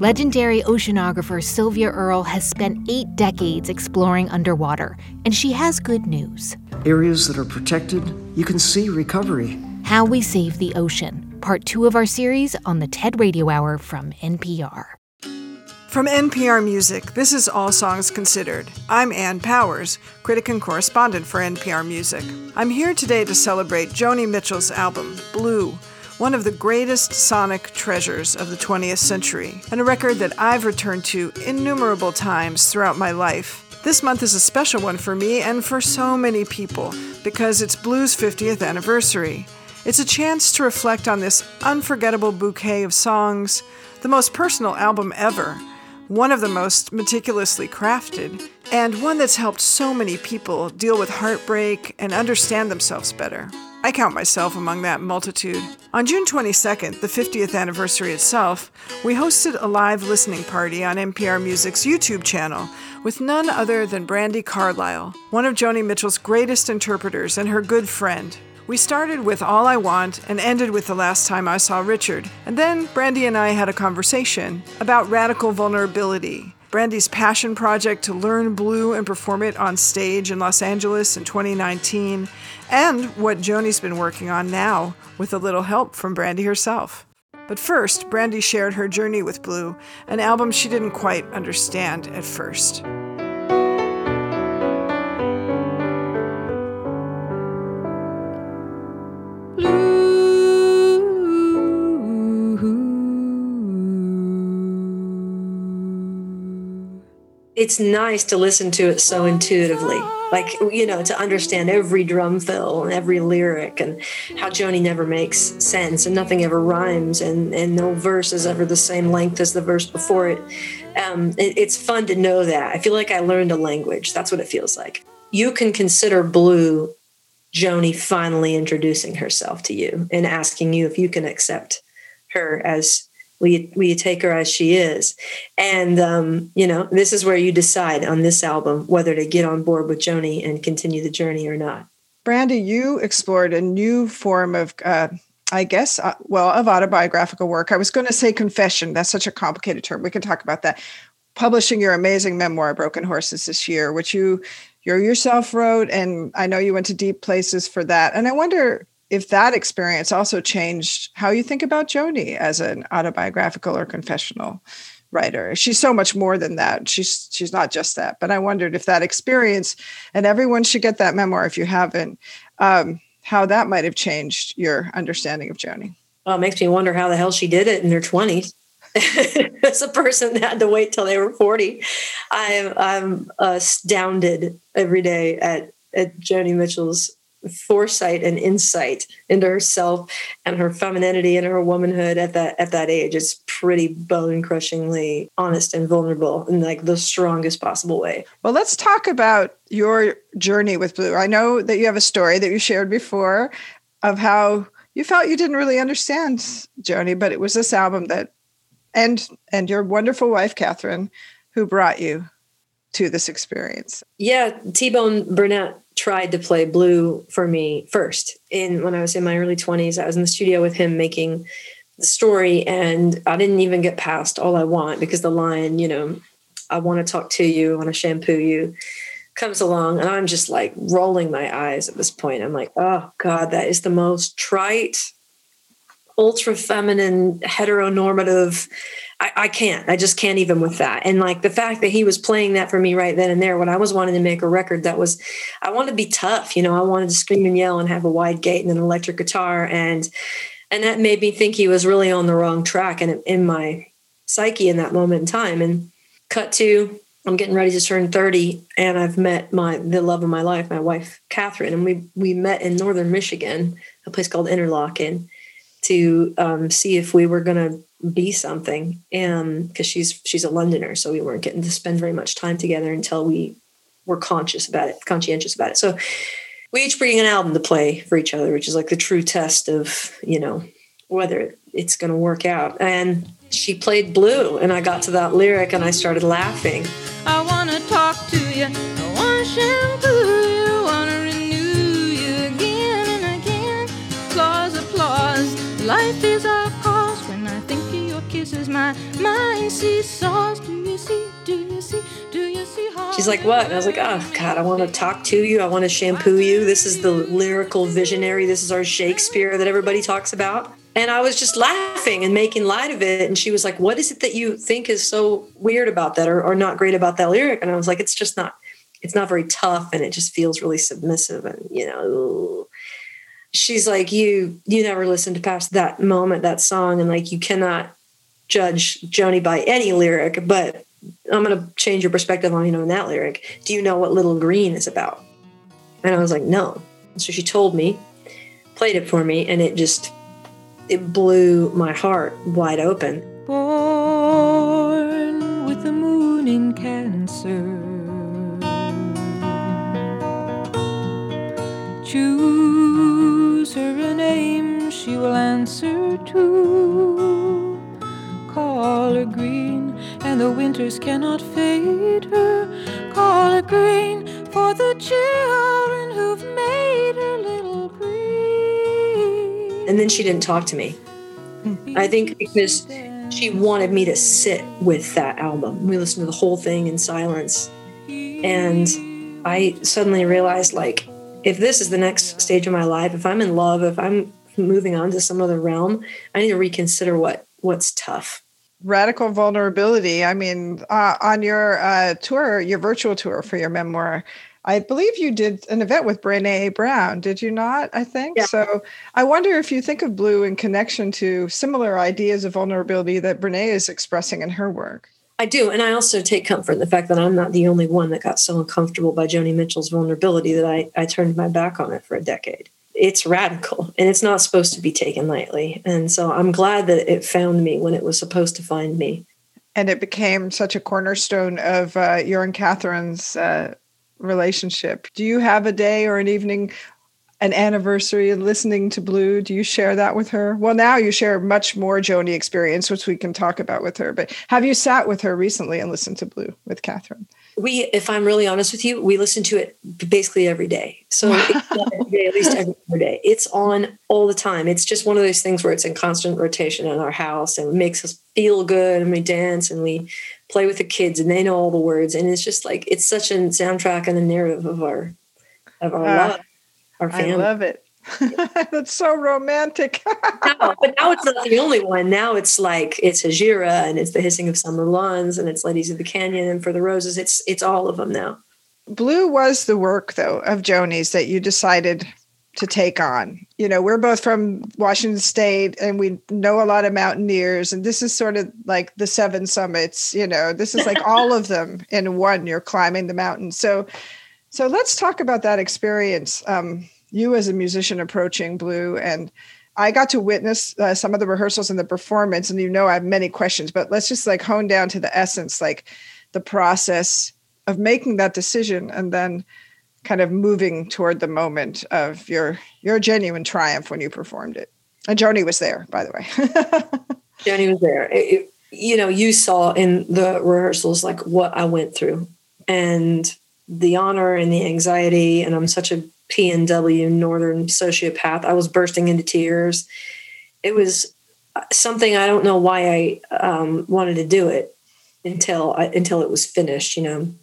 Legendary oceanographer Sylvia Earle has spent eight decades exploring underwater, and she has good news. Areas that are protected, you can see recovery. How We Save the Ocean, part two of our series on the TED Radio Hour from NPR. From NPR Music, this is All Songs Considered. I'm Ann Powers, critic and correspondent for NPR Music. I'm here today to celebrate Joni Mitchell's album, Blue one of the greatest sonic treasures of the 20th century, and a record that I've returned to innumerable times throughout my life. This month is a special one for me and for so many people because it's Blue's 50th anniversary. It's a chance to reflect on this unforgettable bouquet of songs, the most personal album ever, one of the most meticulously crafted, and one that's helped so many people deal with heartbreak and understand themselves better. I count myself among that multitude. On June 22nd, the 50th anniversary itself, we hosted a live listening party on NPR Music's YouTube channel with none other than Brandi Carlile, one of Joni Mitchell's greatest interpreters and her good friend. We started with All I Want and ended with The Last Time I Saw Richard, and then Brandi and I had a conversation about radical vulnerability Brandi's passion project to learn blue and perform it on stage in Los Angeles in 2019, and what Joni's been working on now with a little help from Brandi herself. But first, Brandi shared her journey with Blue, an album she didn't quite understand at first. it's nice to listen to it so intuitively like you know to understand every drum fill and every lyric and how joni never makes sense and nothing ever rhymes and and no verse is ever the same length as the verse before it. Um, it it's fun to know that. I feel like i learned a language. That's what it feels like. You can consider blue joni finally introducing herself to you and asking you if you can accept her as will you, will you take her as she is. And um, you know this is where you decide on this album whether to get on board with joni and continue the journey or not. Brandi you explored a new form of uh, i guess uh, well of autobiographical work. I was going to say confession. That's such a complicated term. We can talk about that. Publishing your amazing memoir broken horses this year which you you yourself wrote and i know you went to deep places for that. And i wonder if that experience also changed how you think about Joni as an autobiographical or confessional writer. She's so much more than that. She's she's not just that. But I wondered if that experience, and everyone should get that memoir if you haven't, um, how that might have changed your understanding of Joni. Well, it makes me wonder how the hell she did it in her twenties. As a person that had to wait till they were forty, I'm I'm astounded every day at at Joni Mitchell's foresight and insight into herself and her femininity and her womanhood at that at that age is pretty bone crushingly honest and vulnerable in like the strongest possible way. Well, let's talk about your journey with Blue. I know that you have a story that you shared before of how you felt you didn't really understand Joni, but it was this album that and and your wonderful wife Catherine who brought you to this experience. Yeah, T-Bone Burnett tried to play blue for me first. In when I was in my early 20s, I was in the studio with him making the story and I didn't even get past all I want because the line, you know, I want to talk to you, I want to shampoo you comes along and I'm just like rolling my eyes at this point. I'm like, oh God, that is the most trite, ultra feminine, heteronormative I, I, can't. I just can't even with that. And like the fact that he was playing that for me right then and there when I was wanting to make a record that was, I wanted to be tough. You know, I wanted to scream and yell and have a wide gate and an electric guitar. And, and that made me think he was really on the wrong track and in my psyche in that moment in time. And cut to, I'm getting ready to turn 30 and I've met my, the love of my life, my wife, Catherine. And we, we met in Northern Michigan, a place called Interlochen to um, see if we were going to be something and because she's she's a londoner so we weren't getting to spend very much time together until we were conscious about it conscientious about it. So we each bring an album to play for each other which is like the true test of you know whether it's going to work out. And she played blue and i got to that lyric and i started laughing. I want to talk to you life is a cause. When I think of your kisses, my mind see stars? Do you see? Do you see? Do you see? She's like, what? And I was like, oh, God, I want to talk to you. I want to shampoo you. This is the lyrical visionary. This is our Shakespeare that everybody talks about. And I was just laughing and making light of it. And she was like, what is it that you think is so weird about that or, or not great about that lyric? And I was like, it's just not, it's not very tough. And it just feels really submissive. And, you know, she's like, you, you never listened to past that moment, that song. And like, you cannot judge Joni by any lyric, but I'm to change your perspective on, you know, in that lyric. Do you know what Little Green is about? And I was like, no. So she told me, played it for me, and it just, it blew my heart wide open. Born with the moon in Cancer. Choose she will answer to. Call her green, and the winters cannot fade her. Call her green for the children who've made her little green. And then she didn't talk to me. Hmm. I think because she wanted me to sit with that album. We listened to the whole thing in silence. And I suddenly realized like, if this is the next stage of my life, if I'm in love, if I'm moving on to some other realm, I need to reconsider what what's tough. Radical vulnerability. I mean, uh, on your uh, tour, your virtual tour for your memoir, I believe you did an event with Brene Brown, did you not? I think Yeah. so. I wonder if you think of Blue in connection to similar ideas of vulnerability that Brene is expressing in her work. I do. And I also take comfort in the fact that I'm not the only one that got so uncomfortable by Joni Mitchell's vulnerability that I, I turned my back on it for a decade. It's radical and it's not supposed to be taken lightly. And so I'm glad that it found me when it was supposed to find me. and it became such a cornerstone of uh, your and Catherine's uh, relationship. Do you have a day or an evening, an anniversary listening to Blue? Do you share that with her? Well, now you share much more Joni experience, which we can talk about with her. But have you sat with her recently and listened to Blue with Catherine? We, if I'm really honest with you, we listen to it basically every day. So every day, at least every day. It's on all the time. It's just one of those things where it's in constant rotation in our house and it makes us feel good and we dance and we play with the kids and they know all the words. And it's just like it's such a soundtrack and a narrative of our of our Ah, love, our I family. love it. That's so romantic. No, but now it's not the only one. Now it's like it's Hejira and it's the hissing of summer lawns and it's Ladies of the Canyon and for the roses. It's it's all of them now. Blue was the work, though, of Joni's that you decided to take on. You know, we're both from Washington State and we know a lot of mountaineers, and this is sort of like the seven summits, you know, this is like all of them in one. You're climbing the mountain. So, so let's talk about that experience. Um, you as a musician approaching Blue and I got to witness uh, some of the rehearsals and the performance, and you know I have many questions, but let's just like hone down to the essence, like the process of making that decision and then kind of moving toward the moment of your your genuine triumph when you performed it. And Joni was there, by the way. Joni was there. It- it- you know, you saw in the rehearsals like what I went through and the honor and the anxiety. And I'm such a PNW Northern sociopath. I was bursting into tears. It was something I don't know why I um, wanted to do it until I, until it was finished. You know,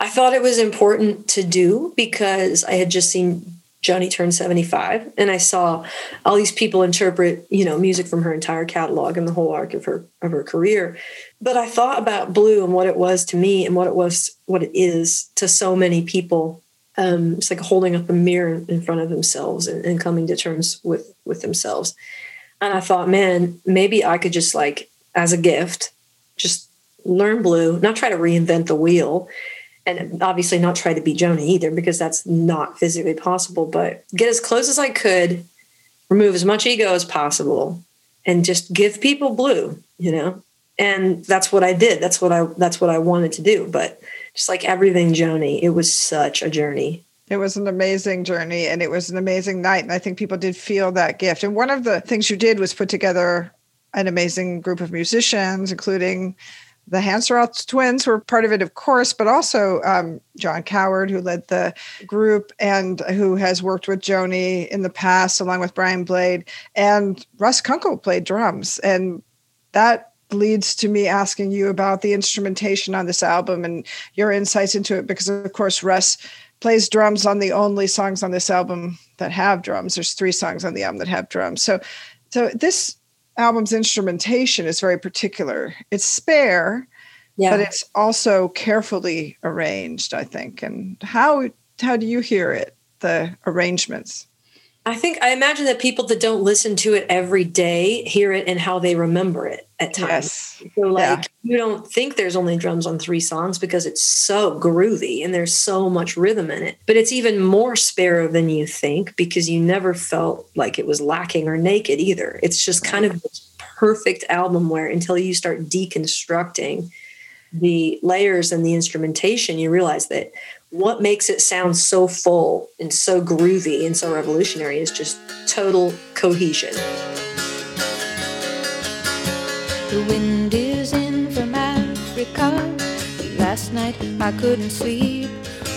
I thought it was important to do because I had just seen Joni turn 75 and I saw all these people interpret, you know, music from her entire catalog and the whole arc of her of her career. But I thought about Blue and what it was to me and what it was what it is to so many people. Um, it's like holding up a mirror in front of themselves and, and coming to terms with with themselves. And I thought, man, maybe I could just like as a gift, just learn blue, not try to reinvent the wheel, and obviously not try to be Joni either because that's not physically possible. But get as close as I could, remove as much ego as possible, and just give people blue, you know. And that's what I did. That's what I that's what I wanted to do. But just like everything Joni, it was such a journey. It was an amazing journey and it was an amazing night. And I think people did feel that gift. And one of the things you did was put together an amazing group of musicians, including the Hanseroth twins who were part of it, of course, but also um, Jon Cowherd, who led the group and who has worked with Joni in the past, along with Brian Blade. And Russ Kunkel played drums. And that leads to me asking you about the instrumentation on this album and your insights into it because of course Russ plays drums on the only songs on this album that have drums. There's three songs on the album that have drums. So so this album's instrumentation is very particular. It's spare, yeah. but it's also carefully arranged, I think. And how how do you hear it, the arrangements? I think I imagine that people that don't listen to it every day hear it and how they remember it at times. Yes. So like yeah. you don't think there's only drums on three songs because it's so groovy and there's so much rhythm in it. But it's even more sparrow than you think because you never felt like it was lacking or naked either. It's just kind of this perfect album where until you start deconstructing the layers and the instrumentation, you realize that what makes it sound so full and so groovy and so revolutionary is just total cohesion. The wind is in from Africa. Last night I couldn't sleep.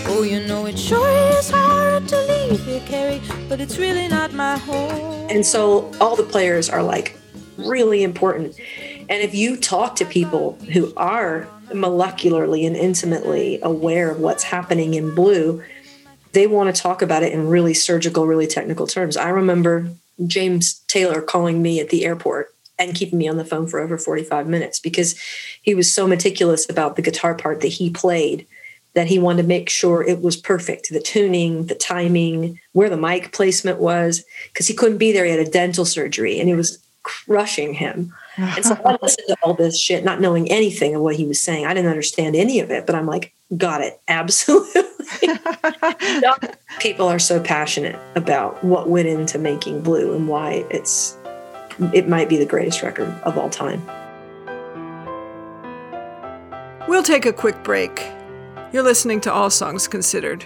Oh, you know it sure is hard to leave here, Carrie, but it's really not my home. And so all the players are like really important. And if you talk to people who are molecularly and intimately aware of what's happening in blue, they want to talk about it in really surgical, really technical terms. I remember James Taylor calling me at the airport and keeping me on the phone for over 45 minutes because he was so meticulous about the guitar part that he played that he wanted to make sure it was perfect the tuning, the timing, where the mic placement was, because he couldn't be there. He had a dental surgery and it was crushing him. And so I listened to all this shit, not knowing anything of what he was saying. I didn't understand any of it, but I'm like, got it. Absolutely. People are so passionate about what went into making Blue and why it's it might be the greatest record of all time. We'll take a quick break. You're listening to All Songs Considered.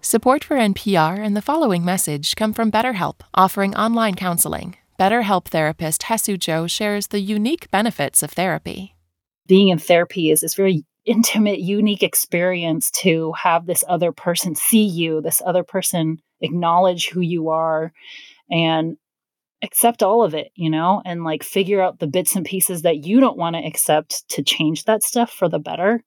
Support for NPR and the following message come from BetterHelp, offering online counseling. BetterHelp therapist Hesu Joe shares the unique benefits of therapy. Being in therapy is this very intimate, unique experience to have this other person see you, this other person acknowledge who you are, and accept all of it, you know, and like figure out the bits and pieces that you don't want to accept to change that stuff for the better.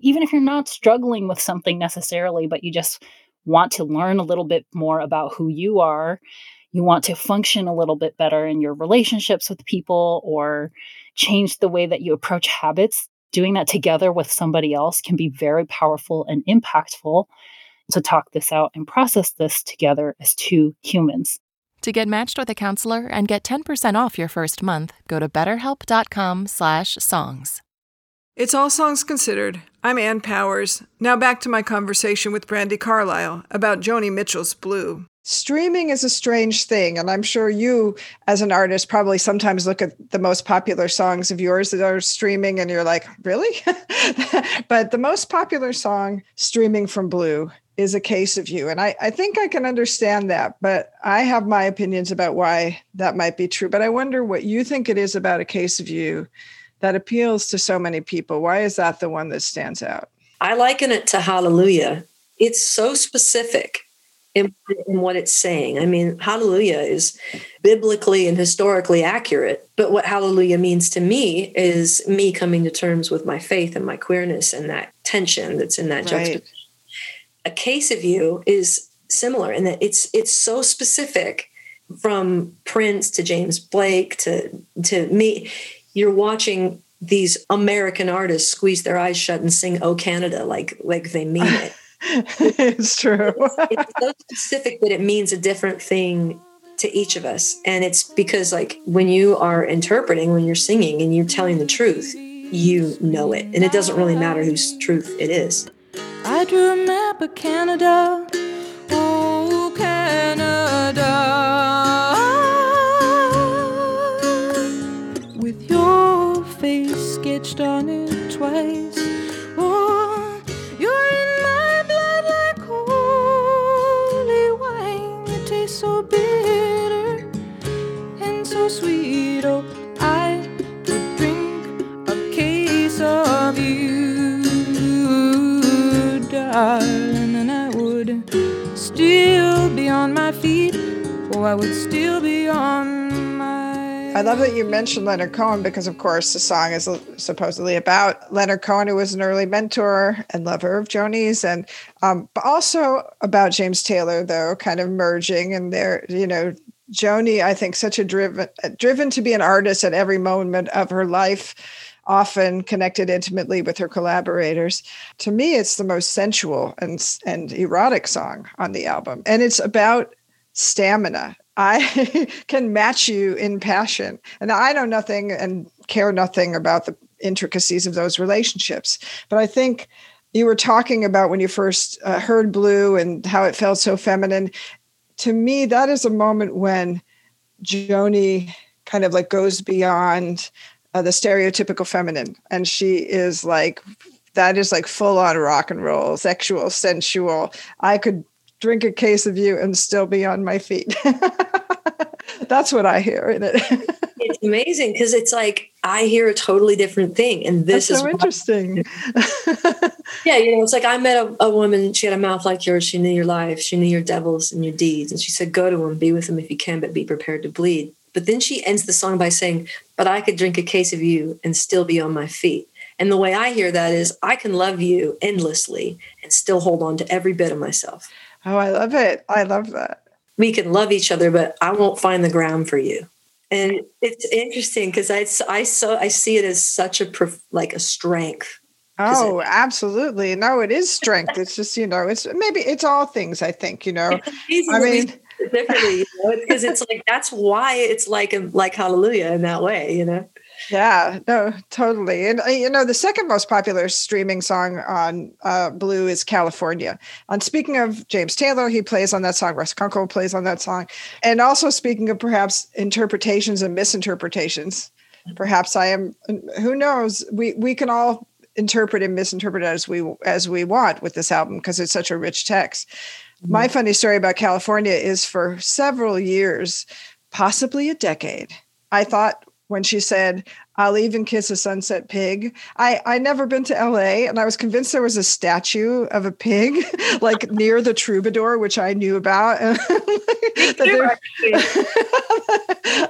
Even if you're not struggling with something necessarily, but you just want to learn a little bit more about who you are, you want to function a little bit better in your relationships with people or change the way that you approach habits, doing that together with somebody else can be very powerful and impactful to talk this out and process this together as two humans. To get matched with a counselor and get 10% off your first month, go to betterhelp.com/songs. It's All Songs Considered. I'm Ann Powers. Now back to my conversation with Brandi Carlile about Joni Mitchell's Blue. Streaming is a strange thing, and I'm sure you, as an artist, probably sometimes look at the most popular songs of yours that are streaming and you're like, really? but the most popular song streaming from Blue is A Case of You. And I, I think I can understand that, but I have my opinions about why that might be true. But I wonder what you think it is about A Case of You that appeals to so many people? Why is that the one that stands out? I liken it to Hallelujah. It's so specific in, in, what it's saying. I mean, Hallelujah is biblically and historically accurate, but what Hallelujah means to me is me coming to terms with my faith and my queerness and that tension that's in that right. juxtaposition. A case of you is similar in that it's it's so specific from Prince to James Blake to to me you're watching these American artists squeeze their eyes shut and sing "Oh Canada" like like they mean it. it's true. it's, it's so specific that it means a different thing to each of us, and it's because like when you are interpreting, when you're singing, and you're telling the truth, you know it, and it doesn't really matter whose truth it is. Map of Canada. Oh, I would still be on my I love that you mentioned Leonard Cohen because, of course, the song is supposedly about Leonard Cohen, who was an early mentor and lover of Joni's, and um, but also about James Taylor, though, kind of merging and there, you know, Joni, I think, such a driven driven to be an artist at every moment of her life often connected intimately with her collaborators. To me, it's the most sensual and, and erotic song on the album. And it's about stamina. I can match you in passion. And I know nothing and care nothing about the intricacies of those relationships. But I think you were talking about when you first uh, heard Blue and how it felt so feminine. To me, that is a moment when Joni kind of like goes beyond uh, the stereotypical feminine and she is like that is like full on rock and roll sexual sensual i could drink a case of you and still be on my feet that's what i hear in it it's amazing because it's like i hear a totally different thing and this that's is so interesting yeah you know it's like i met a, a, woman she had a mouth like yours she knew your life she knew your devils and your deeds and she said go to him be with him if you can but be prepared to bleed but then she ends the song by saying, But I could drink a case of you and still be on my feet. And the way I hear that is, I can love you endlessly and still hold on to every bit of myself. Oh, I love it. I love that. We can love each other, but I won't find the ground for you. And it's interesting because I, I, so, I see it as such a, like a strength Oh, absolutely. No, it is strength. It's just, you know, it's maybe it's all things, I think, you know. I mean, differently, you know, because it's like that's why it's like like hallelujah in that way, you know. Yeah, no, totally. And uh, you know, the second most popular streaming song on uh, Blue is California. And speaking of James Taylor, he plays on that song. Russ Kunkel plays on that song. And also speaking of perhaps interpretations and misinterpretations, perhaps I am. Who knows? We we can all interpret and misinterpret as we as we want with this album because it's such a rich text. My mm-hmm. funny story about California is for several years, possibly a decade, I thought when she said, I'll even kiss a sunset pig. I I never been to LA and I was convinced there was a statue of a pig like near the troubadour, which I knew about.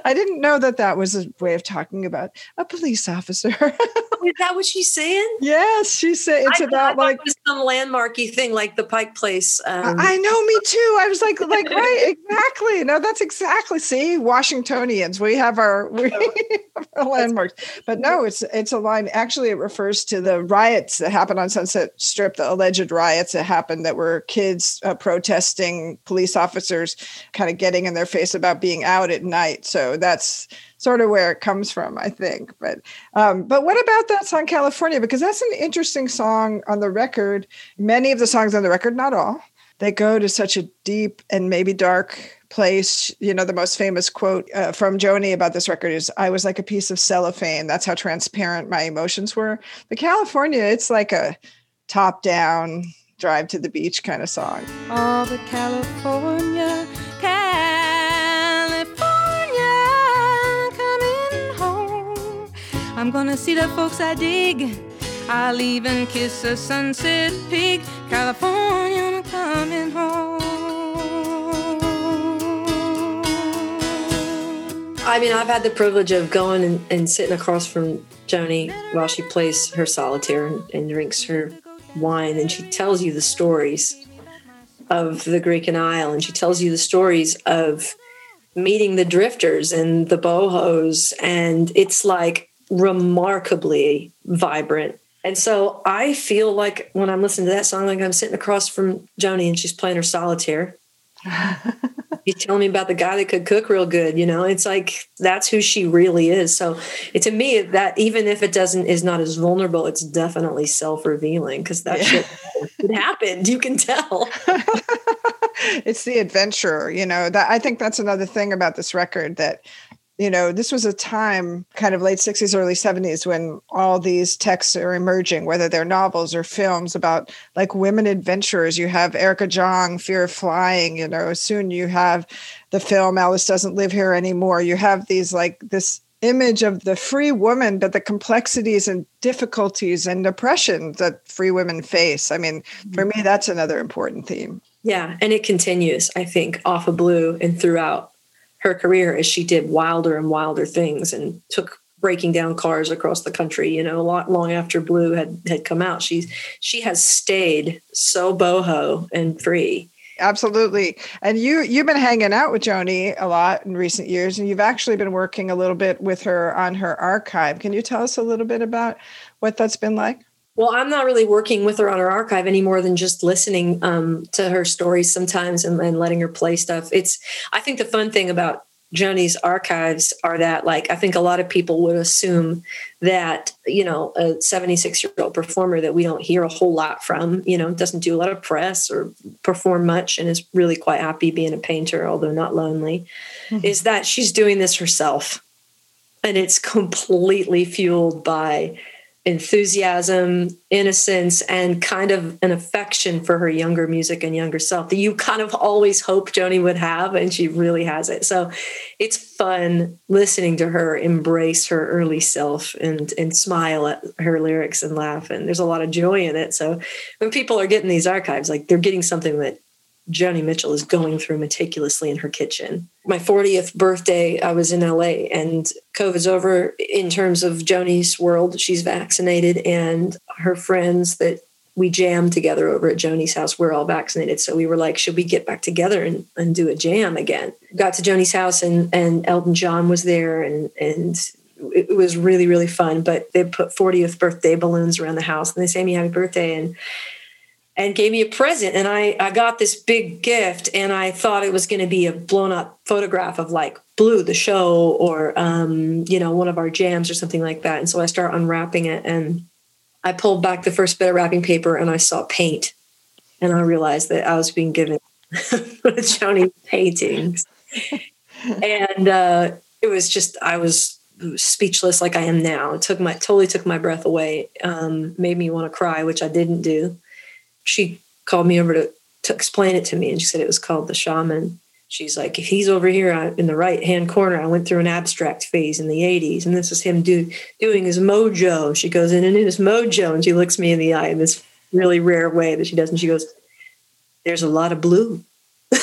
I didn't know that that was a way of talking about a police officer. Is that what she's saying? Yes, she said it's I about like some landmarky thing like the Pike Place. Um, I know, me too. I was like, like right, exactly. No, that's exactly. See, Washingtonians, we have our, we have our landmarks but no, it's it's a line. Actually, it refers to the riots that happened on Sunset Strip, the alleged riots that happened that were kids uh, protesting police officers, kind of getting in their face about being out at night. So that's sort of where it comes from, I think. But um, but what about that song California? Because that's an interesting song on the record. Many of the songs on the record, not all, they go to such a deep and maybe dark place. You know, the most famous quote uh, from Joni about this record is I was like a piece of cellophane. That's how transparent my emotions were. But California, it's like a top down, drive to the beach kind of song. Oh, but California, California, coming home. I'm gonna see the folks I dig. I'll even kiss a sunset pig. California, I'm coming home. I mean, I've had the privilege of going and, and sitting across from Joni while she plays her solitaire and, and drinks her wine, and she tells you the stories of the Greek and Isle, and she tells you the stories of meeting the drifters and the bohos, and it's like remarkably vibrant. And so I feel like when I'm listening to that song, like I'm sitting across from Joni and she's playing her solitaire. He's telling me about the guy that could cook real good. You know, it's like that's who she really is. So, it, to me, that even if it doesn't is not as vulnerable, it's definitely self revealing because that yeah. shit it happened. You can tell. it's the adventure. You know that I think that's another thing about this record that you know, this was a time, kind of late 60s, early 70s, when all these texts are emerging, whether they're novels or films about like women adventurers. You have Erica Jong, Fear of Flying, you know, soon you have the film Alice Doesn't Live Here Anymore. You have these like this image of the free woman, but the complexities and difficulties and oppression that free women face. I mean, mm-hmm. for me, that's another important theme. Yeah. And it continues, I think, off of blue and throughout her career as she did wilder and wilder things and took breaking down cars across the country you know a lot long after blue had had come out. She's she has stayed so boho and free. Absolutely. And you you've been hanging out with joni a lot in recent years and you've actually been working a little bit with her on her archive. Can you tell us a little bit about what that's been like well, I'm not really working with her on her archive any more than just listening um, to her stories sometimes and, and letting her play stuff. It's, I think the fun thing about Joni's archives are that like I think a lot of people would assume that you know a 76 year old performer that we don't hear a whole lot from you know doesn't do a lot of press or perform much and is really quite happy being a painter although not lonely mm-hmm. is that she's doing this herself and it's completely fueled by enthusiasm, innocence, and kind of an affection for her younger music and younger self that you kind of always hope Joni would have, and she really has it. So it's fun listening to her embrace her early self and and smile at her lyrics and laugh. And there's a lot of joy in it. So when people are getting these archives, like they're getting something that Joni Mitchell is going through meticulously in her kitchen. My 40th birthday, I was in LA and COVID's over in terms of Joni's world. She's vaccinated, and her friends that we jammed together over at Joni's house, we're all vaccinated. So we were like, should we get back together and, and do a jam again? Got to Joni's house, and, and Elton John was there, and, and it was really, really fun. But they put 40th birthday balloons around the house, and they sang me happy birthday. And and gave me a present. And I, I got this big gift and I thought it was going to be a blown up photograph of like Blue, the show, or, um, you know, one of our jams or something like that. And so I start unwrapping it and I pulled back the first bit of wrapping paper and I saw paint. And I realized that I was being given Joni paintings. and uh, it was just, I was speechless like I am now. It took my, totally took my breath away, um, made me want to cry, which I didn't do she called me over to, to explain it to me and she said it was called the shaman. She's like if he's over here in the right hand corner i went through an abstract phase in the 80s and this is him do, doing his mojo. She goes in and in his mojo and she looks me in the eye in this really rare way that she does and she goes there's a lot of blue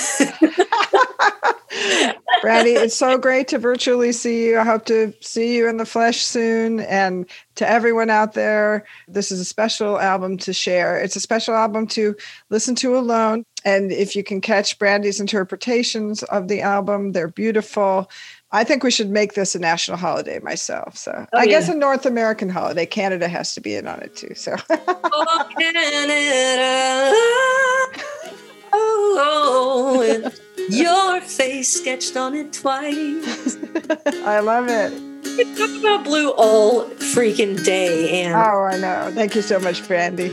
Brandi, it's so great to virtually see you. I hope to see you in the flesh soon. And to everyone out there, this is a special album to share. It's a special album to listen to alone. And if you can catch Brandi's interpretations of the album, they're beautiful. I think we should make this a national holiday myself. So oh, I yeah. guess a North American holiday. Canada has to be in on it too. So oh, Canada. Oh, Oh, oh, oh, oh. your face sketched on it twice. I love it. We talk about blue all freaking day, and oh, I know. Thank you so much, Brandi.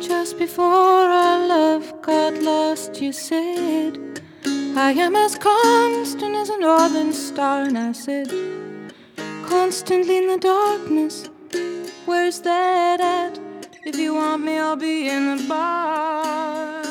Just before our love got lost, you said, "I am as constant as a northern star," and I said, "Constantly in the darkness, where's that at? If you want me, I'll be in the bar."